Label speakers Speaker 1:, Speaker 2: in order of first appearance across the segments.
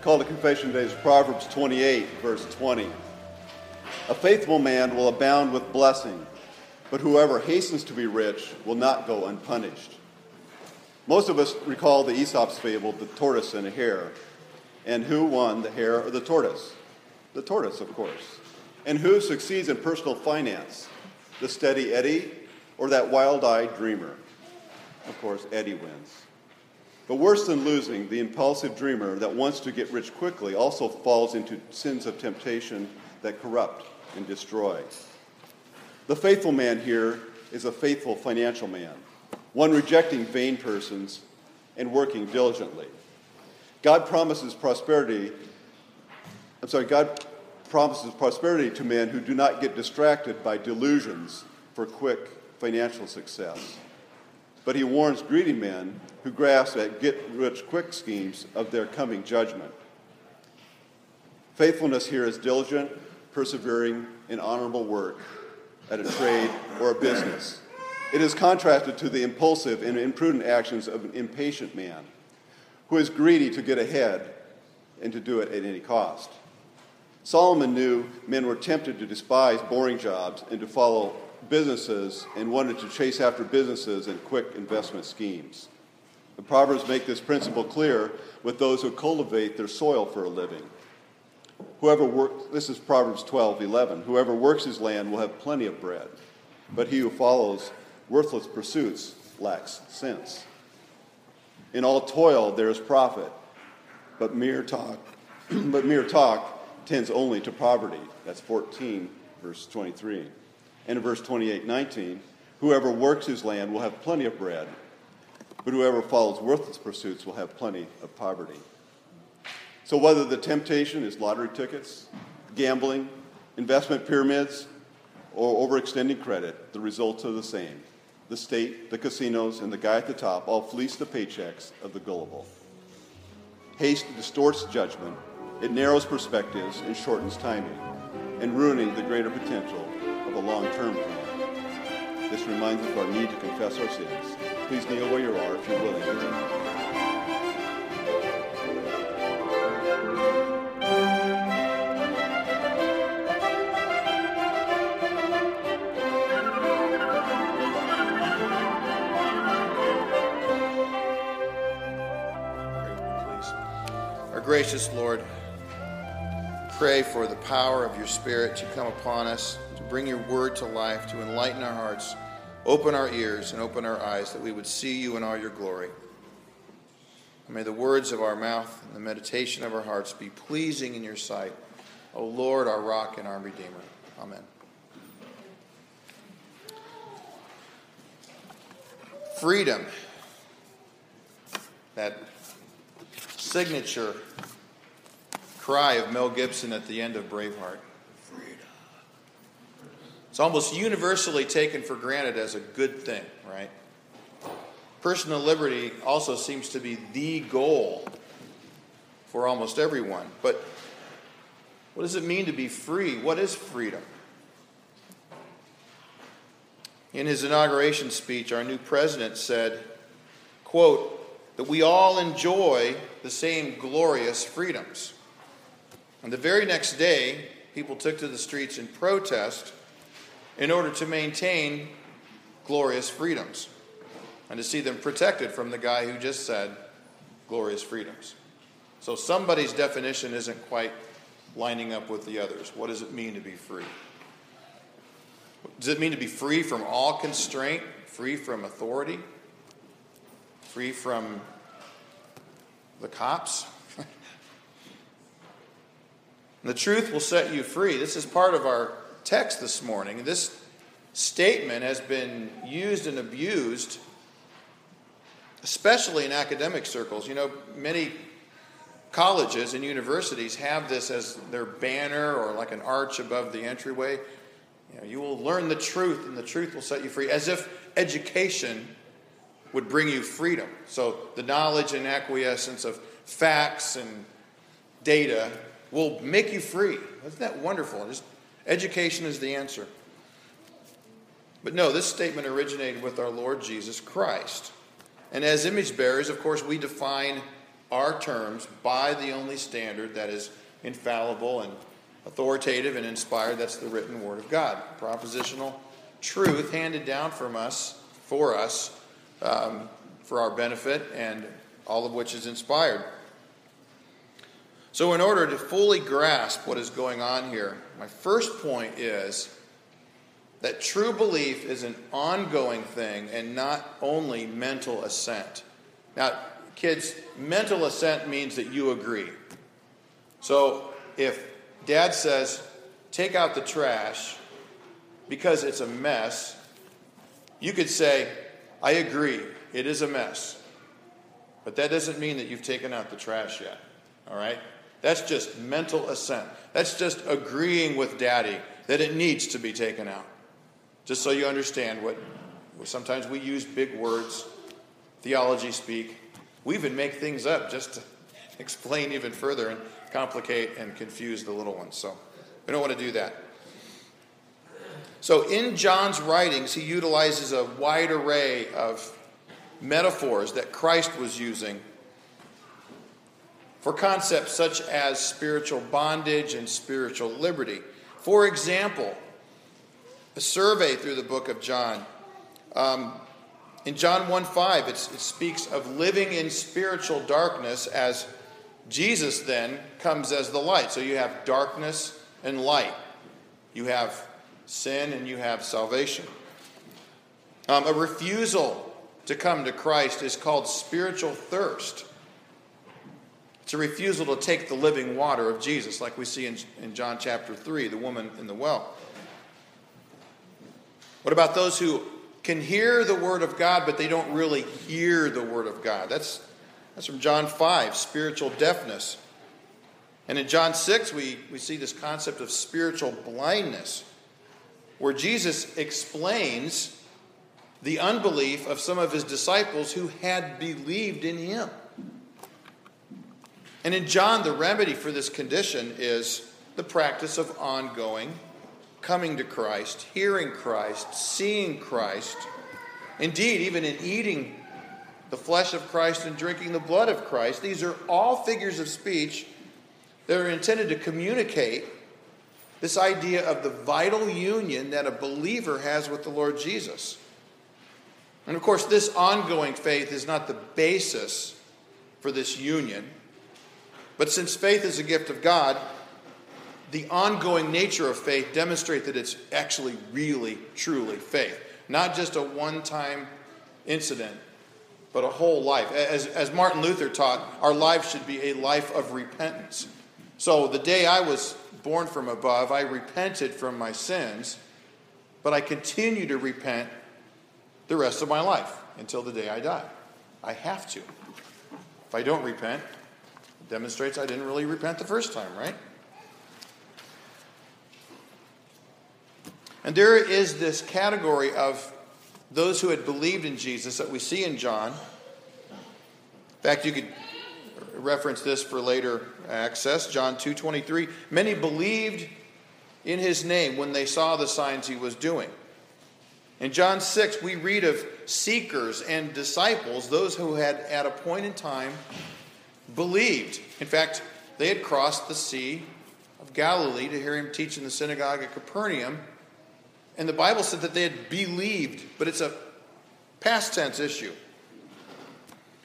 Speaker 1: Call to confession today is Proverbs 28, verse 20. A faithful man will abound with blessing, but whoever hastens to be rich will not go unpunished. Most of us recall the Aesop's fable, The Tortoise and the Hare. And who won, the hare or the tortoise? The tortoise, of course. And who succeeds in personal finance? The steady Eddie or that wild eyed dreamer? Of course, Eddie wins. But worse than losing, the impulsive dreamer that wants to get rich quickly also falls into sins of temptation that corrupt and destroy. The faithful man here is a faithful financial man, one rejecting vain persons and working diligently. God promises prosperity. I'm sorry, God promises prosperity to men who do not get distracted by delusions for quick financial success. But he warns greedy men who grasp at get rich quick schemes of their coming judgment. Faithfulness here is diligent, persevering in honorable work at a trade or a business. It is contrasted to the impulsive and imprudent actions of an impatient man who is greedy to get ahead and to do it at any cost. Solomon knew men were tempted to despise boring jobs and to follow businesses and wanted to chase after businesses and quick investment schemes. The Proverbs make this principle clear with those who cultivate their soil for a living. Whoever works, this is Proverbs 12, 11. Whoever works his land will have plenty of bread, but he who follows worthless pursuits lacks sense. In all toil there is profit, but mere talk, but mere talk tends only to poverty. That's 14, verse 23. And in verse 28, 19, whoever works his land will have plenty of bread, but whoever follows worthless pursuits will have plenty of poverty. So, whether the temptation is lottery tickets, gambling, investment pyramids, or overextending credit, the results are the same. The state, the casinos, and the guy at the top all fleece the paychecks of the gullible. Haste distorts judgment, it narrows perspectives and shortens timing, and ruining the greater potential of a long term plan. This reminds us of our need to confess our sins Please kneel where you are if you're willing.
Speaker 2: Our gracious Lord, pray for the power of your Spirit to come upon us, to bring your word to life, to enlighten our hearts Open our ears and open our eyes that we would see you in all your glory. And may the words of our mouth and the meditation of our hearts be pleasing in your sight, O Lord, our rock and our Redeemer. Amen. Freedom. That signature cry of Mel Gibson at the end of Braveheart. It's almost universally taken for granted as a good thing, right? Personal liberty also seems to be the goal for almost everyone. But what does it mean to be free? What is freedom? In his inauguration speech, our new president said, quote, that we all enjoy the same glorious freedoms. And the very next day, people took to the streets in protest in order to maintain glorious freedoms and to see them protected from the guy who just said glorious freedoms. So somebody's definition isn't quite lining up with the others. What does it mean to be free? Does it mean to be free from all constraint, free from authority, free from the cops? The truth will set you free. This is part of our text this morning. This statement has been used and abused especially in academic circles. You know, many colleges and universities have this as their banner or like an arch above the entryway. You, know, you will learn the truth, and the truth will set you free, as if education would bring you freedom. So the knowledge and acquiescence of facts and data will make you free. Isn't that wonderful? Just education is the answer. But no, this statement originated with our Lord Jesus Christ. And as image bearers, of course, we define our terms by the only standard that is infallible and authoritative and inspired. That's the written Word of God. Propositional truth handed down from us, for us, um, for our benefit, and all of which is inspired. So, in order to fully grasp what is going on here, my first point is that true belief is an ongoing thing and not only mental assent. Now, kids, mental assent means that you agree. So, if dad says, take out the trash because it's a mess, you could say, I agree, it is a mess. But that doesn't mean that you've taken out the trash yet. All right? That's just mental assent. That's just agreeing with daddy that it needs to be taken out. Just so you understand what sometimes we use big words, theology speak. We even make things up just to explain even further and complicate and confuse the little ones. So we don't want to do that. So in John's writings, he utilizes a wide array of metaphors that Christ was using for concepts such as spiritual bondage and spiritual liberty. For example, a survey through the book of John. Um, in John 1 5, it speaks of living in spiritual darkness as Jesus then comes as the light. So you have darkness and light. You have sin and you have salvation. Um, a refusal to come to Christ is called spiritual thirst. It's a refusal to take the living water of Jesus, like we see in, in John chapter 3, the woman in the well. What about those who can hear the word of God, but they don't really hear the word of God? That's, that's from John 5, spiritual deafness. And in John 6, we, we see this concept of spiritual blindness, where Jesus explains the unbelief of some of his disciples who had believed in him. And in John, the remedy for this condition is the practice of ongoing coming to Christ, hearing Christ, seeing Christ. Indeed, even in eating the flesh of Christ and drinking the blood of Christ, these are all figures of speech that are intended to communicate this idea of the vital union that a believer has with the Lord Jesus. And of course, this ongoing faith is not the basis for this union. But since faith is a gift of God, the ongoing nature of faith demonstrates that it's actually really, truly faith. Not just a one time incident, but a whole life. As, as Martin Luther taught, our life should be a life of repentance. So the day I was born from above, I repented from my sins, but I continue to repent the rest of my life until the day I die. I have to. If I don't repent, demonstrates I didn't really repent the first time, right? And there is this category of those who had believed in Jesus that we see in John. In fact, you could reference this for later access. John 2:23. Many believed in his name when they saw the signs he was doing. In John 6, we read of seekers and disciples, those who had at a point in time believed. In fact, they had crossed the Sea of Galilee to hear him teach in the synagogue at Capernaum and the Bible said that they had believed, but it's a past tense issue.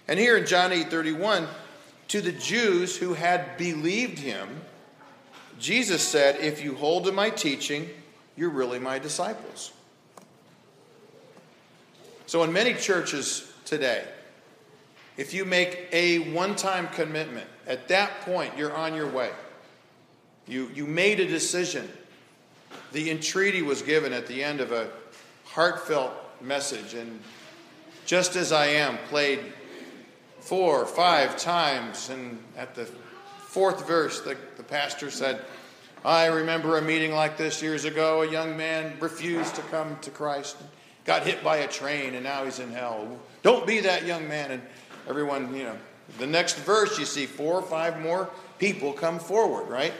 Speaker 2: And here in John 8 31, to the Jews who had believed him, Jesus said, If you hold to my teaching, you're really my disciples. So, in many churches today, if you make a one time commitment, at that point, you're on your way. You, you made a decision the entreaty was given at the end of a heartfelt message, and Just as I Am played four or five times. And at the fourth verse, the, the pastor said, I remember a meeting like this years ago. A young man refused to come to Christ, got hit by a train, and now he's in hell. Don't be that young man. And everyone, you know, the next verse, you see four or five more people come forward, right?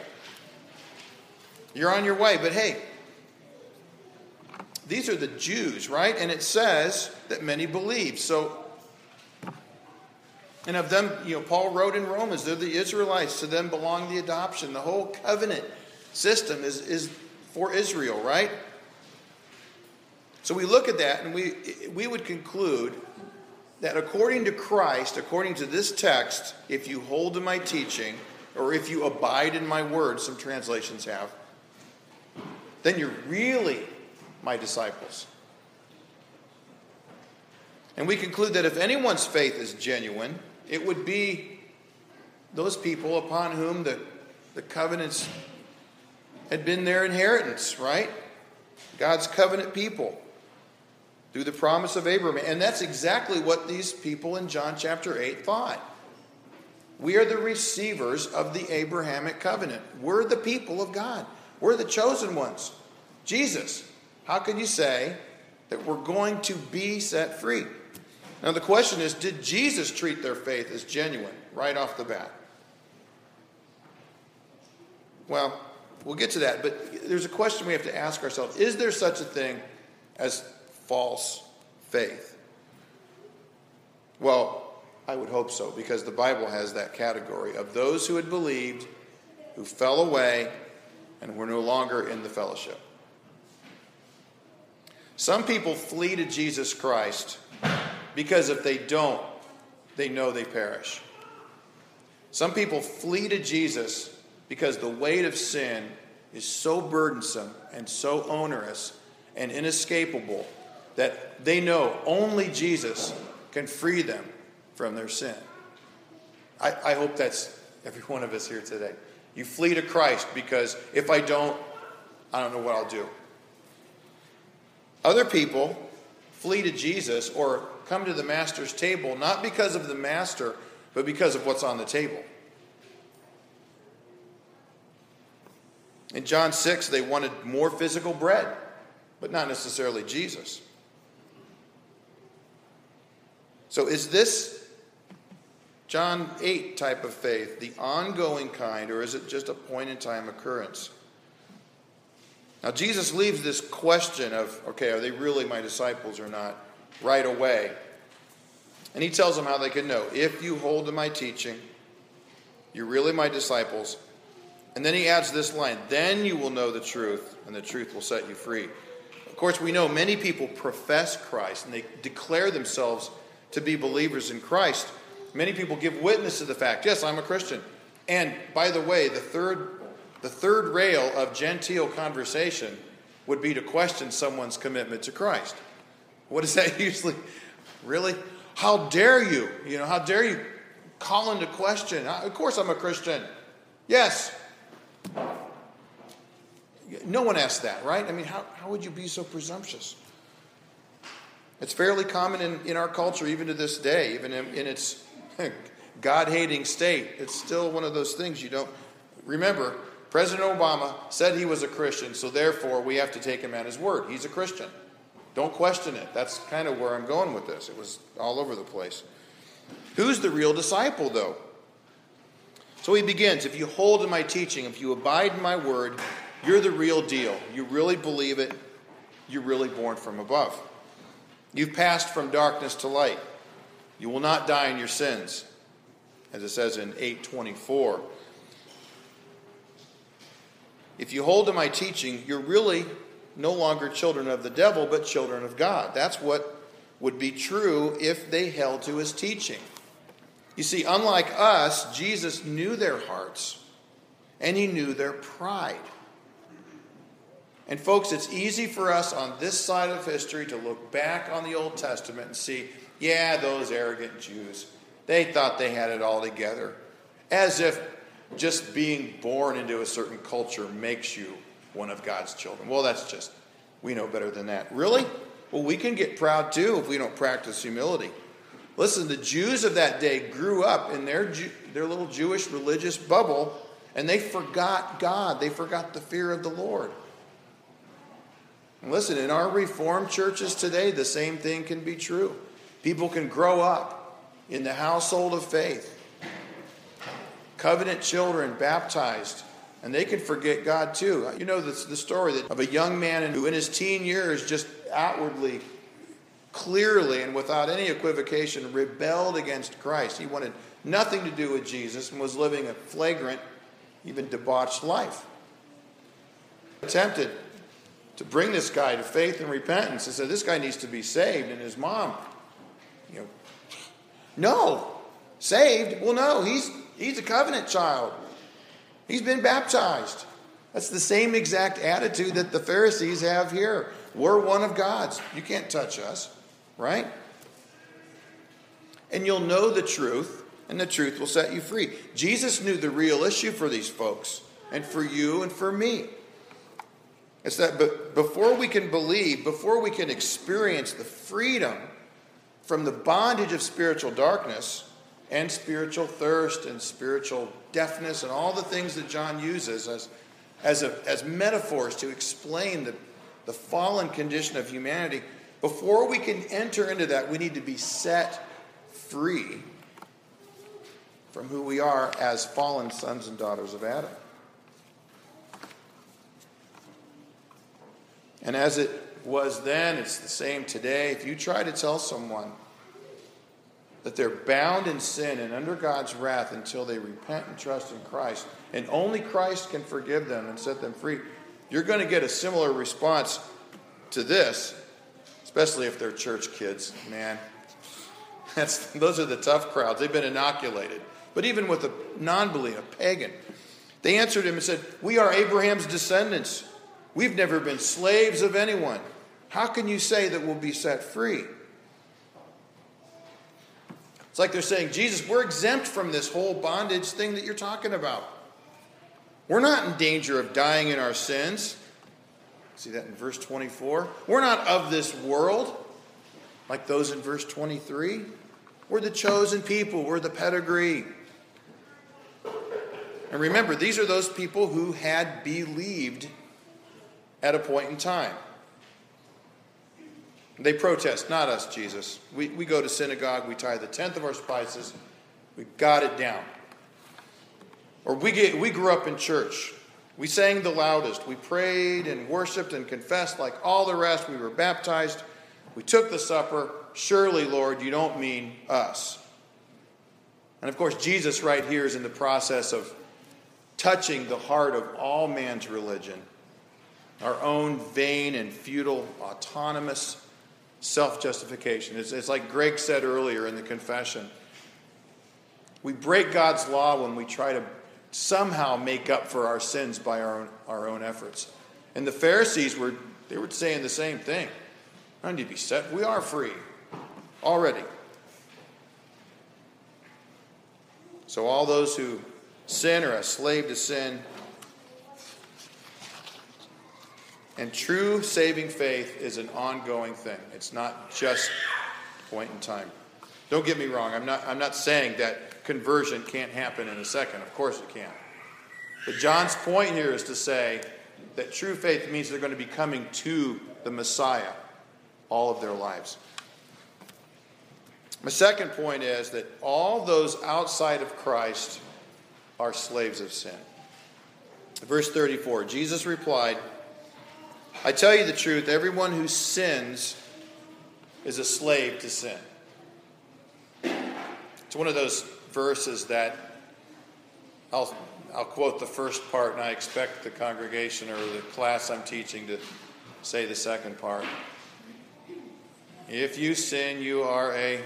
Speaker 2: You're on your way. But hey, these are the Jews, right? And it says that many believe. So, and of them, you know, Paul wrote in Romans, they're the Israelites. To them belong the adoption. The whole covenant system is, is for Israel, right? So we look at that and we, we would conclude that according to Christ, according to this text, if you hold to my teaching, or if you abide in my word, some translations have, then you're really my disciples. And we conclude that if anyone's faith is genuine, it would be those people upon whom the, the covenants had been their inheritance, right? God's covenant people through the promise of Abraham. And that's exactly what these people in John chapter 8 thought. We are the receivers of the Abrahamic covenant. We're the people of God. We're the chosen ones. Jesus, how can you say that we're going to be set free? Now, the question is did Jesus treat their faith as genuine right off the bat? Well, we'll get to that, but there's a question we have to ask ourselves Is there such a thing as false faith? Well, I would hope so, because the Bible has that category of those who had believed, who fell away, and were no longer in the fellowship. Some people flee to Jesus Christ because if they don't, they know they perish. Some people flee to Jesus because the weight of sin is so burdensome and so onerous and inescapable that they know only Jesus can free them from their sin. I, I hope that's every one of us here today. You flee to Christ because if I don't, I don't know what I'll do. Other people flee to Jesus or come to the master's table not because of the master, but because of what's on the table. In John 6, they wanted more physical bread, but not necessarily Jesus. So, is this John 8 type of faith the ongoing kind, or is it just a point in time occurrence? Now, Jesus leaves this question of, okay, are they really my disciples or not, right away. And he tells them how they can know. If you hold to my teaching, you're really my disciples. And then he adds this line then you will know the truth, and the truth will set you free. Of course, we know many people profess Christ and they declare themselves to be believers in Christ. Many people give witness to the fact, yes, I'm a Christian. And by the way, the third the third rail of genteel conversation would be to question someone's commitment to Christ. What is that usually? Really? How dare you? You know, how dare you call into question? Of course I'm a Christian. Yes. No one asks that, right? I mean, how, how would you be so presumptuous? It's fairly common in, in our culture, even to this day, even in, in its God hating state. It's still one of those things you don't. Remember, President Obama said he was a Christian, so therefore we have to take him at his word. He's a Christian. Don't question it. That's kind of where I'm going with this. It was all over the place. Who's the real disciple, though? So he begins If you hold to my teaching, if you abide in my word, you're the real deal. You really believe it. You're really born from above. You've passed from darkness to light. You will not die in your sins, as it says in 824. If you hold to my teaching, you're really no longer children of the devil, but children of God. That's what would be true if they held to his teaching. You see, unlike us, Jesus knew their hearts and he knew their pride. And, folks, it's easy for us on this side of history to look back on the Old Testament and see, yeah, those arrogant Jews, they thought they had it all together. As if just being born into a certain culture makes you one of God's children. Well, that's just, we know better than that. Really? Well, we can get proud too if we don't practice humility. Listen, the Jews of that day grew up in their, their little Jewish religious bubble and they forgot God. They forgot the fear of the Lord. Listen, in our Reformed churches today, the same thing can be true. People can grow up in the household of faith, covenant children baptized, and they can forget God too. You know the, the story of a young man who, in his teen years, just outwardly clearly and without any equivocation rebelled against Christ. He wanted nothing to do with Jesus and was living a flagrant, even debauched life. Attempted to bring this guy to faith and repentance and said, This guy needs to be saved. And his mom, you know, no, saved? Well, no, he's, he's a covenant child. He's been baptized. That's the same exact attitude that the Pharisees have here. We're one of God's. You can't touch us right? And you'll know the truth, and the truth will set you free. Jesus knew the real issue for these folks, and for you and for me. It's that but before we can believe, before we can experience the freedom from the bondage of spiritual darkness and spiritual thirst and spiritual deafness and all the things that John uses as, as, a, as metaphors to explain the, the fallen condition of humanity, before we can enter into that, we need to be set free from who we are as fallen sons and daughters of Adam. And as it was then, it's the same today. If you try to tell someone that they're bound in sin and under God's wrath until they repent and trust in Christ, and only Christ can forgive them and set them free, you're going to get a similar response to this especially if they're church kids. Man, that's, those are the tough crowds. They've been inoculated. But even with a non believer, a pagan, they answered him and said, We are Abraham's descendants. We've never been slaves of anyone. How can you say that we'll be set free? It's like they're saying, Jesus, we're exempt from this whole bondage thing that you're talking about. We're not in danger of dying in our sins. See that in verse 24? We're not of this world like those in verse 23. We're the chosen people, we're the pedigree. And remember, these are those people who had believed at a point in time. They protest, not us, Jesus. We, we go to synagogue, we tithe the tenth of our spices, we got it down. Or we, get, we grew up in church. We sang the loudest. We prayed and worshiped and confessed like all the rest. We were baptized. We took the supper. Surely, Lord, you don't mean us. And of course, Jesus, right here, is in the process of touching the heart of all man's religion, our own vain and futile, autonomous self justification. It's, it's like Greg said earlier in the confession. We break God's law when we try to somehow make up for our sins by our own, our own efforts. And the Pharisees were they were saying the same thing. I need to be set. We are free already. So all those who sin or are a slave to sin. And true saving faith is an ongoing thing. It's not just point in time. Don't get me wrong. I'm not, I'm not saying that conversion can't happen in a second. Of course it can. But John's point here is to say that true faith means they're going to be coming to the Messiah all of their lives. My second point is that all those outside of Christ are slaves of sin. Verse 34 Jesus replied, I tell you the truth, everyone who sins is a slave to sin. It's one of those verses that I'll, I'll quote the first part, and I expect the congregation or the class I'm teaching to say the second part. If you sin, you are a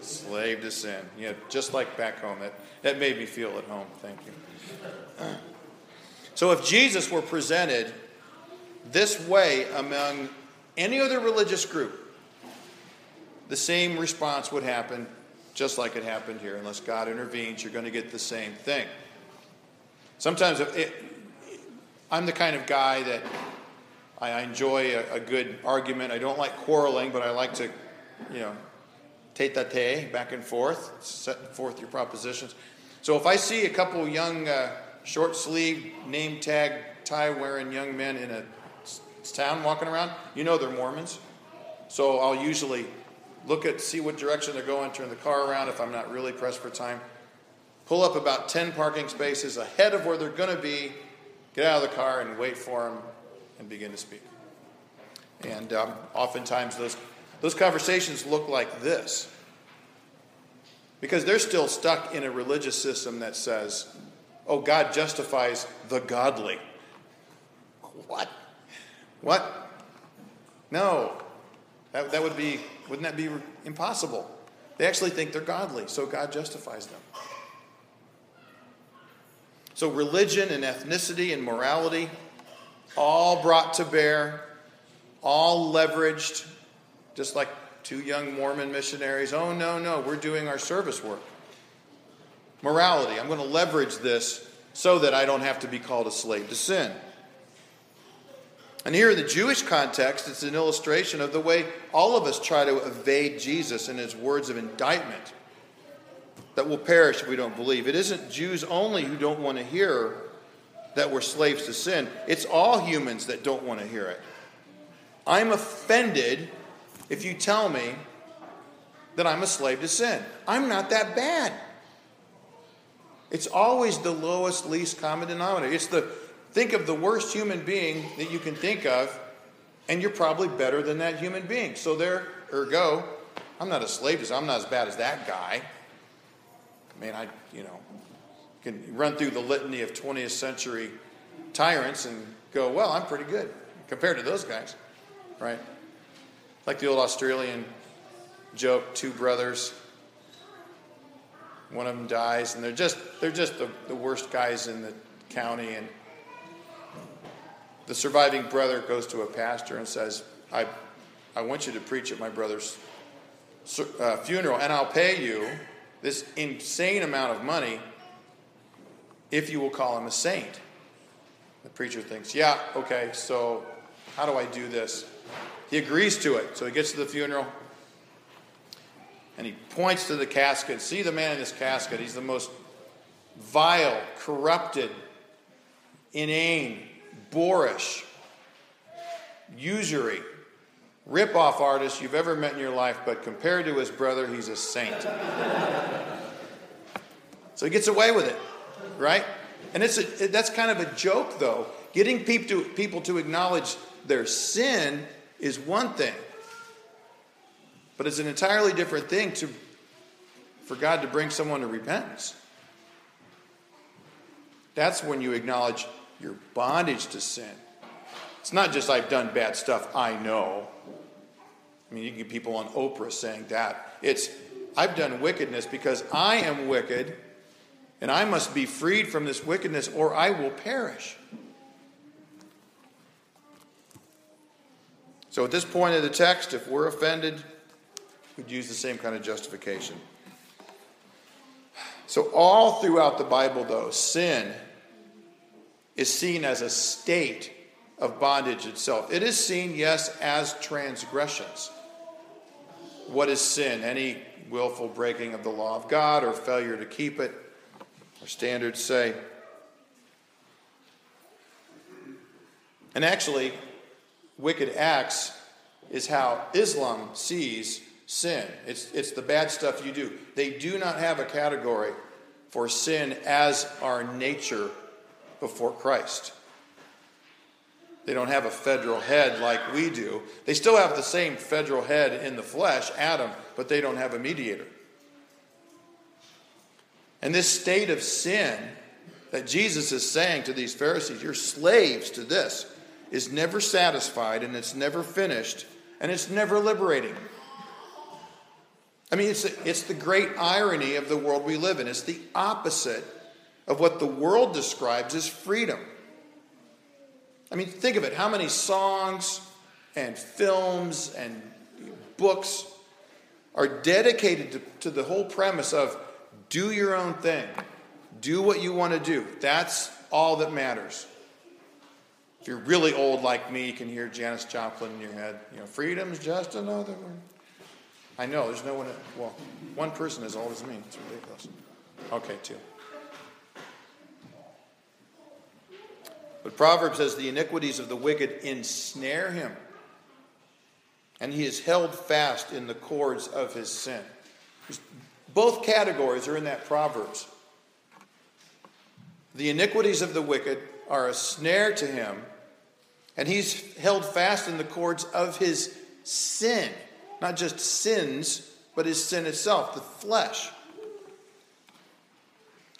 Speaker 2: slave to sin. Yeah, just like back home. That, that made me feel at home. Thank you. So if Jesus were presented this way among any other religious group, the same response would happen just like it happened here. Unless God intervenes, you're going to get the same thing. Sometimes it, I'm the kind of guy that I enjoy a, a, good argument. I don't like quarreling, but I like to, you know, tete a tete, back and forth, setting forth your propositions. So if I see a couple young, uh, short sleeve, name tag, tie wearing young men in a town walking around, you know they're Mormons. So I'll usually look at, see what direction they're going, turn the car around if I'm not really pressed for time, pull up about 10 parking spaces ahead of where they're going to be, get out of the car and wait for them and begin to speak. And um, oftentimes those, those conversations look like this. Because they're still stuck in a religious system that says, oh, God justifies the godly. What? What? No. That, that would be, wouldn't that be impossible? They actually think they're godly, so God justifies them. So, religion and ethnicity and morality, all brought to bear, all leveraged, just like two young Mormon missionaries. Oh, no, no, we're doing our service work. Morality, I'm going to leverage this so that I don't have to be called a slave to sin. And here in the Jewish context, it's an illustration of the way all of us try to evade Jesus and his words of indictment that will perish if we don't believe. It isn't Jews only who don't want to hear that we're slaves to sin, it's all humans that don't want to hear it. I'm offended if you tell me that I'm a slave to sin. I'm not that bad. It's always the lowest, least common denominator. It's the think of the worst human being that you can think of, and you're probably better than that human being. So there, ergo, I'm not a slave. I'm not as bad as that guy. I mean, I, you know, can run through the litany of 20th century tyrants and go, well, I'm pretty good compared to those guys, right? Like the old Australian joke, two brothers. One of them dies, and they're just they're just the, the worst guys in the county. And the surviving brother goes to a pastor and says, "I, I want you to preach at my brother's uh, funeral, and I'll pay you this insane amount of money if you will call him a saint." The preacher thinks, "Yeah, okay. So how do I do this?" He agrees to it. So he gets to the funeral and he points to the casket. See the man in this casket. He's the most vile, corrupted, inane, boorish, usury, rip-off artist you've ever met in your life, but compared to his brother, he's a saint. so he gets away with it, right? And it's a, that's kind of a joke, though. Getting people to, people to acknowledge their sin is one thing. But it's an entirely different thing to, for God to bring someone to repentance. That's when you acknowledge your bondage to sin. It's not just I've done bad stuff, I know. I mean, you can get people on Oprah saying that. It's I've done wickedness because I am wicked and I must be freed from this wickedness or I will perish. So at this point of the text, if we're offended, we'd use the same kind of justification. So, all throughout the Bible, though, sin is seen as a state of bondage itself. It is seen, yes, as transgressions. What is sin? Any willful breaking of the law of God or failure to keep it, our standards say. And actually, wicked acts is how Islam sees sin. It's, it's the bad stuff you do. They do not have a category for sin as our nature before Christ. They don't have a federal head like we do. They still have the same federal head in the flesh, Adam, but they don't have a mediator. And this state of sin that Jesus is saying to these Pharisees, you're slaves to this is never satisfied and it's never finished and it's never liberating. I mean, it's, it's the great irony of the world we live in. It's the opposite of what the world describes as freedom. I mean, think of it how many songs and films and books are dedicated to, to the whole premise of do your own thing, do what you want to do. That's all that matters. If you're really old like me, you can hear Janis Joplin in your head. You know, freedom's just another word. I know, there's no one, well, one person as old as me. It's ridiculous. Okay, two. But Proverbs says the iniquities of the wicked ensnare him, and he is held fast in the cords of his sin. Both categories are in that Proverbs. The iniquities of the wicked are a snare to him, and he's held fast in the cords of his sin. Not just sins, but his sin itself, the flesh.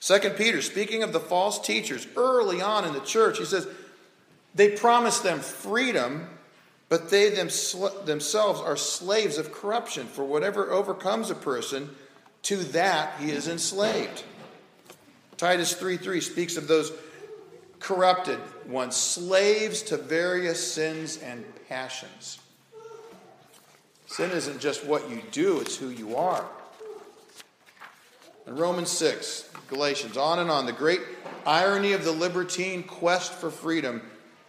Speaker 2: Second Peter, speaking of the false teachers early on in the church, he says, they promise them freedom, but they themselves are slaves of corruption. For whatever overcomes a person, to that he is enslaved. Titus 3 3 speaks of those corrupted ones, slaves to various sins and passions. Sin isn't just what you do, it's who you are. In Romans 6, Galatians, on and on, the great irony of the libertine quest for freedom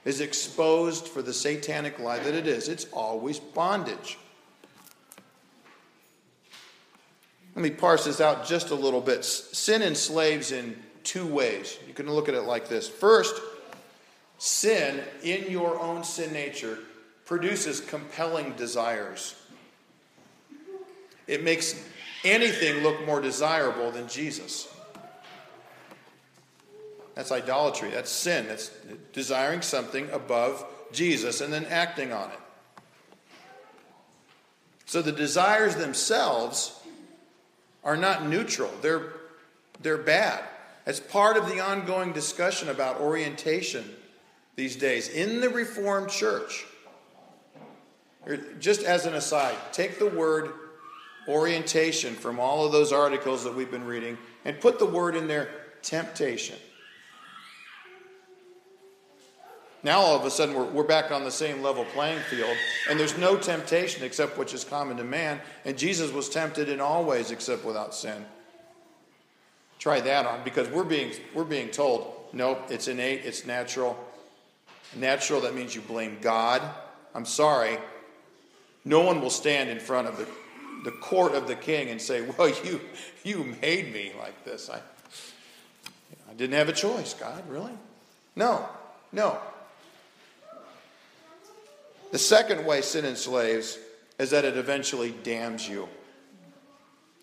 Speaker 2: is exposed for the satanic lie that it is. It's always bondage. Let me parse this out just a little bit. Sin enslaves in two ways. You can look at it like this. First, sin in your own sin nature produces compelling desires. It makes anything look more desirable than Jesus. That's idolatry. That's sin. That's desiring something above Jesus and then acting on it. So the desires themselves are not neutral, they're, they're bad. As part of the ongoing discussion about orientation these days in the Reformed Church. Just as an aside, take the word orientation from all of those articles that we've been reading and put the word in there temptation. Now, all of a sudden, we're, we're back on the same level playing field, and there's no temptation except which is common to man, and Jesus was tempted in all ways except without sin. Try that on because we're being, we're being told, nope, it's innate, it's natural. Natural, that means you blame God. I'm sorry. No one will stand in front of the, the court of the king and say, Well, you, you made me like this. I, I didn't have a choice, God, really? No, no. The second way sin enslaves is that it eventually damns you.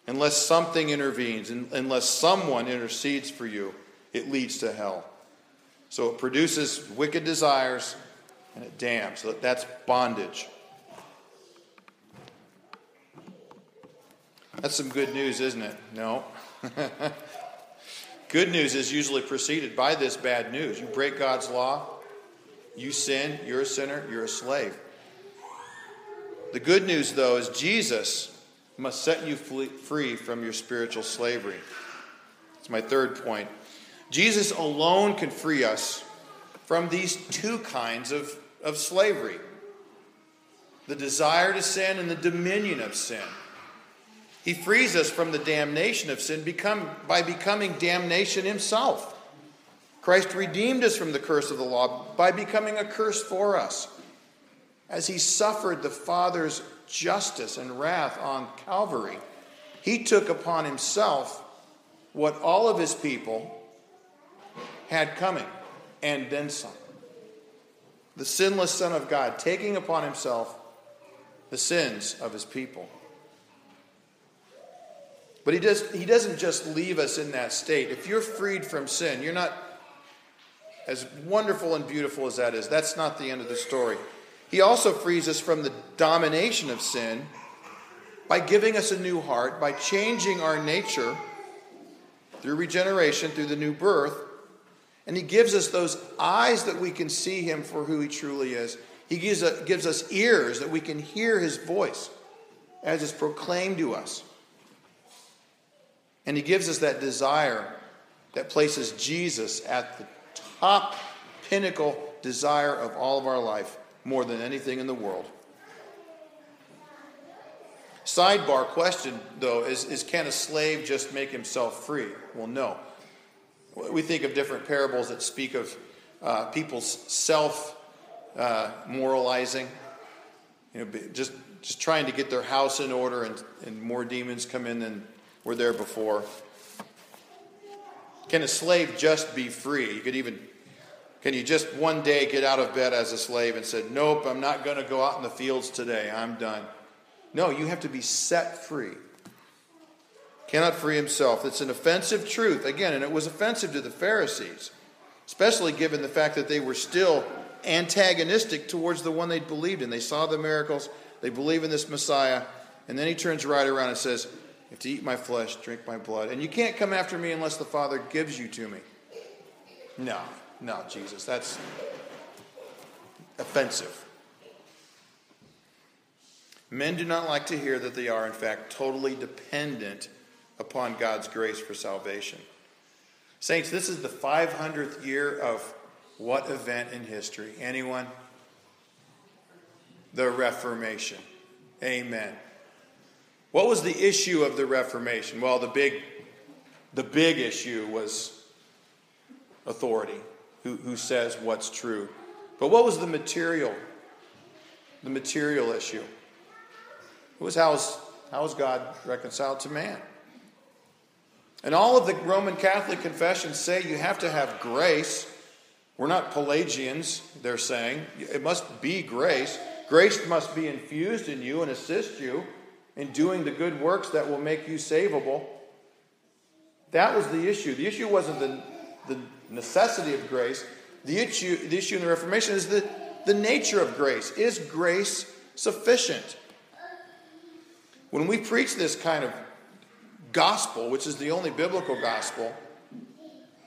Speaker 2: Unless something intervenes, and unless someone intercedes for you, it leads to hell. So it produces wicked desires and it damns. That's bondage. That's some good news, isn't it? No. good news is usually preceded by this bad news. You break God's law, you sin, you're a sinner, you're a slave. The good news, though, is Jesus must set you free from your spiritual slavery. It's my third point. Jesus alone can free us from these two kinds of, of slavery the desire to sin and the dominion of sin. He frees us from the damnation of sin become, by becoming damnation himself. Christ redeemed us from the curse of the law by becoming a curse for us. As he suffered the Father's justice and wrath on Calvary, he took upon himself what all of his people had coming and then some. The sinless Son of God taking upon himself the sins of his people. But he, does, he doesn't just leave us in that state. If you're freed from sin, you're not, as wonderful and beautiful as that is, that's not the end of the story. He also frees us from the domination of sin by giving us a new heart, by changing our nature through regeneration, through the new birth. And He gives us those eyes that we can see Him for who He truly is. He gives, a, gives us ears that we can hear His voice as it's proclaimed to us. And He gives us that desire that places Jesus at the top pinnacle desire of all of our life more than anything in the world. Sidebar question, though, is, is can a slave just make himself free? Well, no. We think of different parables that speak of uh, people's self uh, moralizing, you know, just just trying to get their house in order, and, and more demons come in than were there before. Can a slave just be free? You could even, can you just one day get out of bed as a slave and said, Nope, I'm not going to go out in the fields today. I'm done. No, you have to be set free. Cannot free himself. It's an offensive truth. Again, and it was offensive to the Pharisees, especially given the fact that they were still antagonistic towards the one they believed in. They saw the miracles, they believe in this Messiah, and then he turns right around and says, You have to eat my flesh, drink my blood, and you can't come after me unless the Father gives you to me. No, no, Jesus, that's offensive. Men do not like to hear that they are, in fact, totally dependent upon God's grace for salvation. Saints, this is the 500th year of what event in history? Anyone? The Reformation. Amen. What was the issue of the Reformation? Well, the big, the big issue was authority, who, who says what's true. But what was the material? The material issue. It was how is, how is God reconciled to man? And all of the Roman Catholic confessions say you have to have grace. We're not Pelagians, they're saying. It must be grace. Grace must be infused in you and assist you in doing the good works that will make you savable. That was the issue. The issue wasn't the, the necessity of grace. The issue, the issue in the Reformation is the, the nature of grace. Is grace sufficient? When we preach this kind of gospel, which is the only biblical gospel,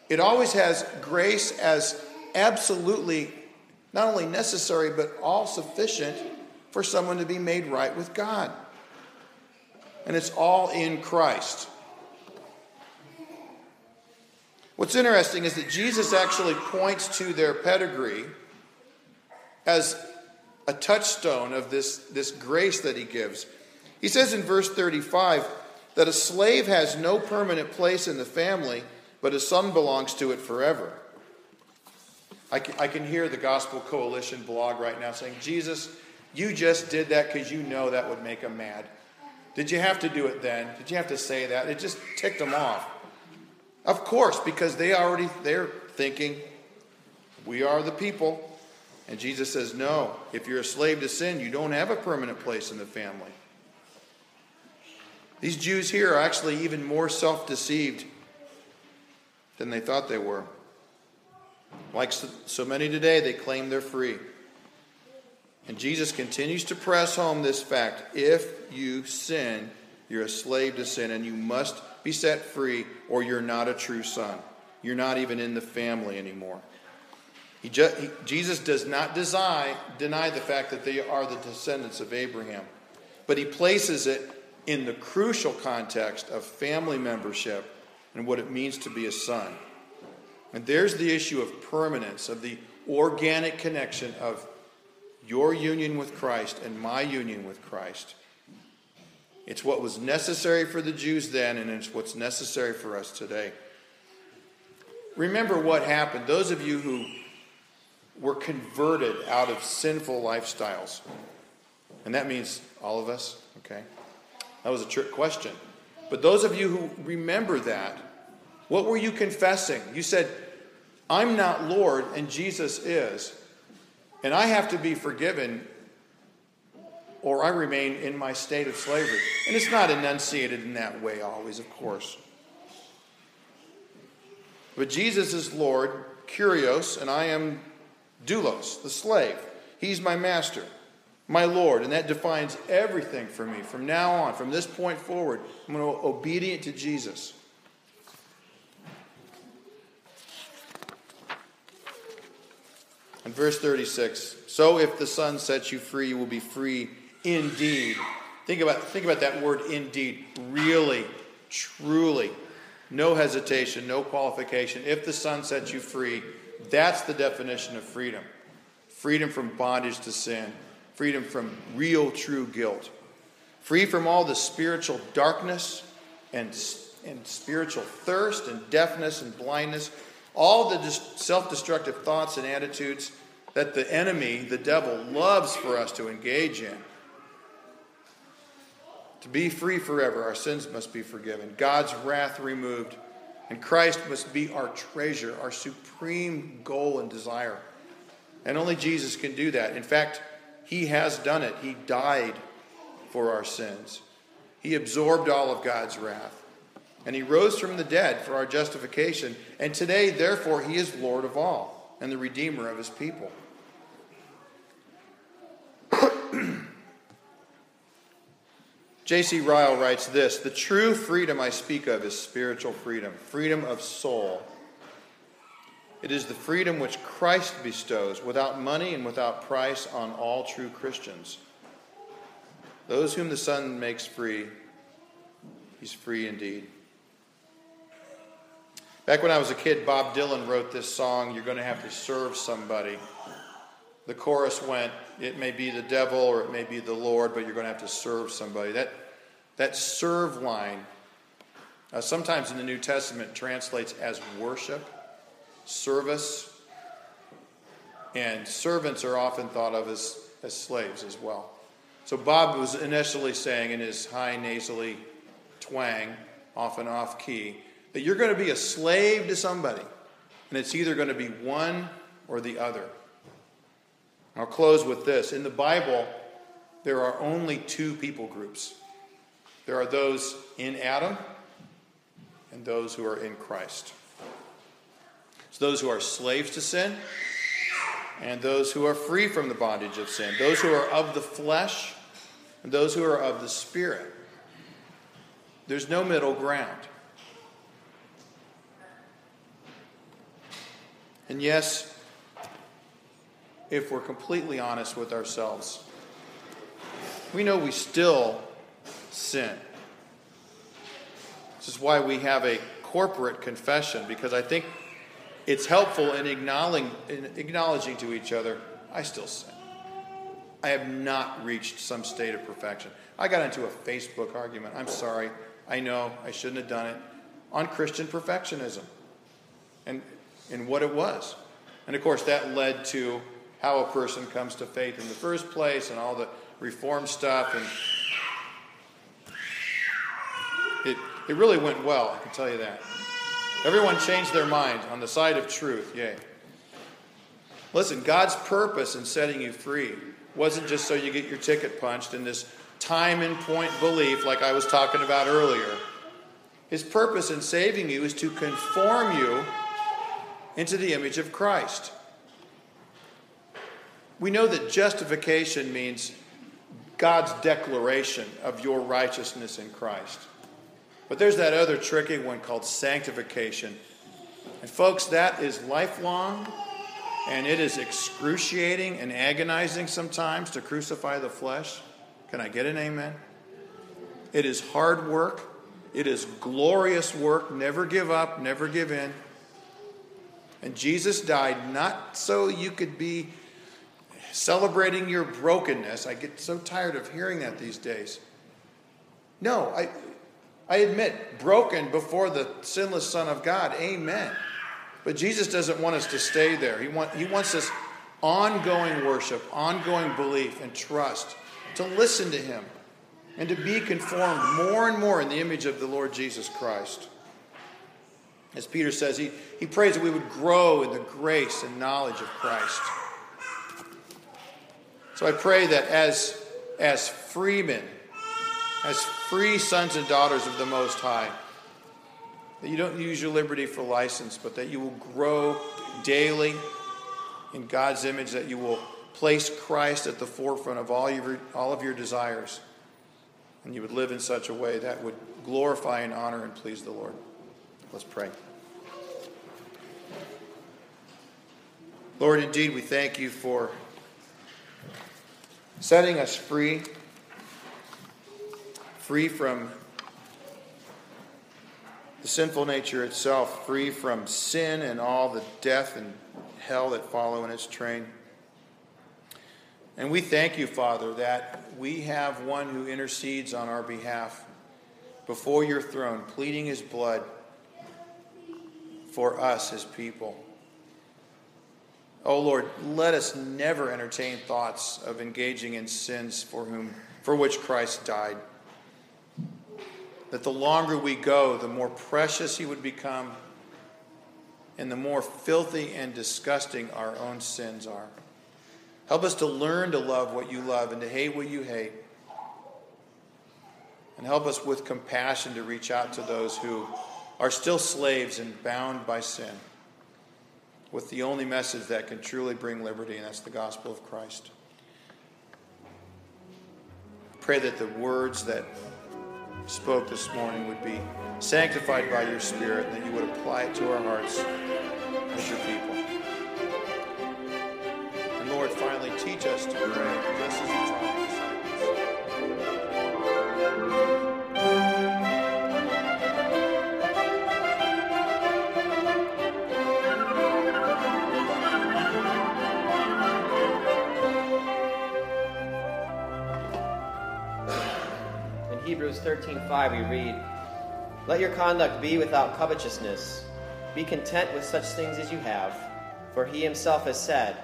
Speaker 2: it always has grace as absolutely not only necessary, but all sufficient for someone to be made right with God. And it's all in Christ. What's interesting is that Jesus actually points to their pedigree as a touchstone of this, this grace that he gives. He says in verse 35 that a slave has no permanent place in the family, but a son belongs to it forever. I can, I can hear the Gospel Coalition blog right now saying, Jesus, you just did that because you know that would make them mad. Did you have to do it then? Did you have to say that? It just ticked them off. Of course, because they already they're thinking, we are the people. And Jesus says, No, if you're a slave to sin, you don't have a permanent place in the family. These Jews here are actually even more self deceived than they thought they were. Like so many today, they claim they're free. And Jesus continues to press home this fact if you sin, you're a slave to sin, and you must be set free, or you're not a true son. You're not even in the family anymore. He he, Jesus does not deny, deny the fact that they are the descendants of Abraham, but he places it in the crucial context of family membership and what it means to be a son. And there's the issue of permanence, of the organic connection of your union with Christ and my union with Christ. It's what was necessary for the Jews then, and it's what's necessary for us today. Remember what happened. Those of you who were converted out of sinful lifestyles, and that means all of us, okay? That was a trick question. But those of you who remember that, what were you confessing? You said, I'm not Lord and Jesus is, and I have to be forgiven or I remain in my state of slavery. And it's not enunciated in that way always, of course. But Jesus is Lord, Kurios, and I am doulos, the slave. He's my master my Lord. And that defines everything for me. From now on, from this point forward, I'm going to be obedient to Jesus. In verse 36, so if the Son sets you free, you will be free indeed. Think about, think about that word indeed. Really, truly. No hesitation, no qualification. If the Son sets you free, that's the definition of freedom freedom from bondage to sin, freedom from real, true guilt, free from all the spiritual darkness and, and spiritual thirst and deafness and blindness, all the self destructive thoughts and attitudes that the enemy, the devil, loves for us to engage in. To be free forever, our sins must be forgiven, God's wrath removed, and Christ must be our treasure, our supreme goal and desire. And only Jesus can do that. In fact, He has done it. He died for our sins, He absorbed all of God's wrath. And He rose from the dead for our justification. And today, therefore, He is Lord of all and the Redeemer of His people. J.C. Ryle writes this The true freedom I speak of is spiritual freedom, freedom of soul. It is the freedom which Christ bestows without money and without price on all true Christians. Those whom the Son makes free, he's free indeed. Back when I was a kid, Bob Dylan wrote this song, You're Going to Have to Serve Somebody. The chorus went, It may be the devil or it may be the Lord, but you're going to have to serve somebody. That, that serve line, uh, sometimes in the New Testament, translates as worship, service, and servants are often thought of as, as slaves as well. So Bob was initially saying in his high nasally twang, often off key, that you're going to be a slave to somebody, and it's either going to be one or the other. I'll close with this. In the Bible, there are only two people groups there are those in Adam and those who are in Christ. It's those who are slaves to sin and those who are free from the bondage of sin, those who are of the flesh and those who are of the spirit. There's no middle ground. And yes, if we're completely honest with ourselves, we know we still sin. This is why we have a corporate confession, because I think it's helpful in acknowledging, in acknowledging to each other, I still sin. I have not reached some state of perfection. I got into a Facebook argument. I'm sorry. I know I shouldn't have done it on Christian perfectionism and, and what it was. And of course, that led to how a person comes to faith in the first place and all the reform stuff. And it, it really went well, I can tell you that. Everyone changed their mind on the side of truth, yay. Listen, God's purpose in setting you free wasn't just so you get your ticket punched in this time and point belief like I was talking about earlier. His purpose in saving you is to conform you into the image of Christ. We know that justification means God's declaration of your righteousness in Christ. But there's that other tricky one called sanctification. And folks, that is lifelong and it is excruciating and agonizing sometimes to crucify the flesh. Can I get an amen? It is hard work. It is glorious work. Never give up, never give in. And Jesus died not so you could be celebrating your brokenness. I get so tired of hearing that these days. No, I, I admit, broken before the sinless Son of God. Amen. But Jesus doesn't want us to stay there. He, want, he wants us ongoing worship, ongoing belief, and trust to listen to Him and to be conformed more and more in the image of the Lord Jesus Christ. As Peter says, he, he prays that we would grow in the grace and knowledge of Christ. So I pray that as, as freemen, as free sons and daughters of the Most High, that you don't use your liberty for license, but that you will grow daily in God's image, that you will place Christ at the forefront of all, your, all of your desires, and you would live in such a way that would glorify and honor and please the Lord. Let's pray. Lord, indeed, we thank you for setting us free, free from the sinful nature itself, free from sin and all the death and hell that follow in its train. And we thank you, Father, that we have one who intercedes on our behalf before your throne, pleading his blood for us, as people. Oh Lord, let us never entertain thoughts of engaging in sins for whom for which Christ died. that the longer we go, the more precious He would become and the more filthy and disgusting our own sins are. Help us to learn to love what you love and to hate what you hate. And help us with compassion to reach out to those who are still slaves and bound by sin with the only message that can truly bring liberty, and that's the gospel of Christ. Pray that the words that spoke this morning would be sanctified by your Spirit, and that you would apply it to our hearts as your people. And Lord, finally teach us to pray just as you taught
Speaker 3: Hebrews 13:5 we read, "Let your conduct be without covetousness." Be content with such things as you have, for he himself has said,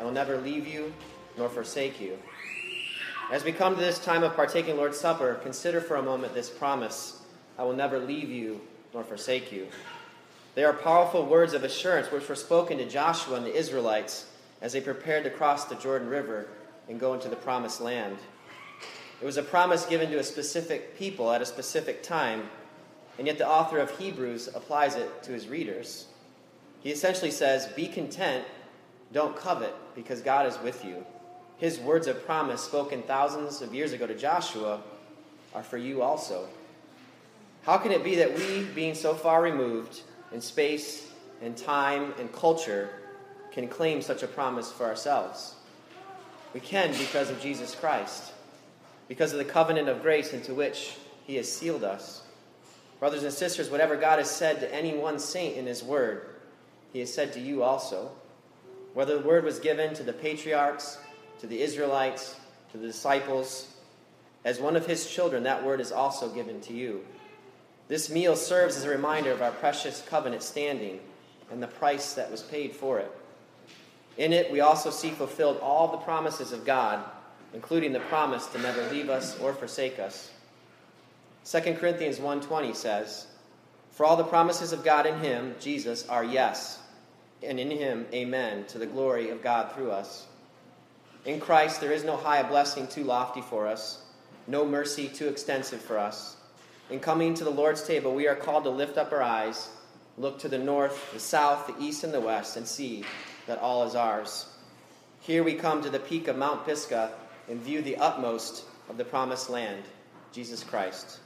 Speaker 3: I will never leave you nor forsake you. As we come to this time of partaking Lord's Supper, consider for a moment this promise I will never leave you nor forsake you. They are powerful words of assurance which were spoken to Joshua and the Israelites as they prepared to cross the Jordan River and go into the promised land. It was a promise given to a specific people at a specific time and yet the author of Hebrews applies it to his readers. He essentially says, Be content, don't covet, because God is with you. His words of promise, spoken thousands of years ago to Joshua, are for you also. How can it be that we, being so far removed in space and time and culture, can claim such a promise for ourselves? We can because of Jesus Christ, because of the covenant of grace into which he has sealed us. Brothers and sisters, whatever God has said to any one saint in his word, he has said to you also. Whether the word was given to the patriarchs, to the Israelites, to the disciples, as one of his children, that word is also given to you. This meal serves as a reminder of our precious covenant standing and the price that was paid for it. In it, we also see fulfilled all the promises of God, including the promise to never leave us or forsake us. 2 Corinthians 1:20 says, "For all the promises of God in him, Jesus, are yes, and in him amen, to the glory of God through us." In Christ there is no high blessing too lofty for us, no mercy too extensive for us. In coming to the Lord's table, we are called to lift up our eyes, look to the north, the south, the east, and the west, and see that all is ours. Here we come to the peak of Mount Pisgah and view the utmost of the promised land, Jesus Christ.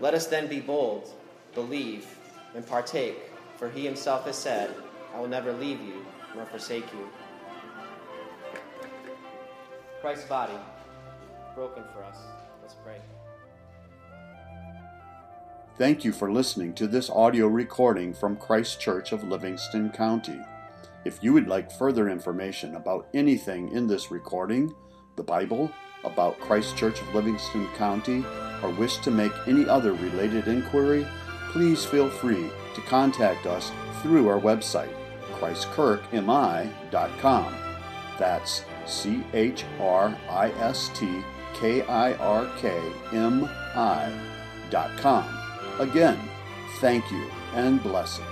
Speaker 3: Let us then be bold, believe, and partake, for he himself has said, I will never leave you nor forsake you. Christ's body, broken for us. Let's pray.
Speaker 4: Thank you for listening to this audio recording from Christ Kirk of Livingston County. If you would like further information about anything in this recording, the Bible, about Christ Kirk of Livingston County, or wish to make any other related inquiry, please feel free to contact us through our website, christkirkmi.com. That's C H R I S T K I R K M I dot com. Again, thank you and blessings.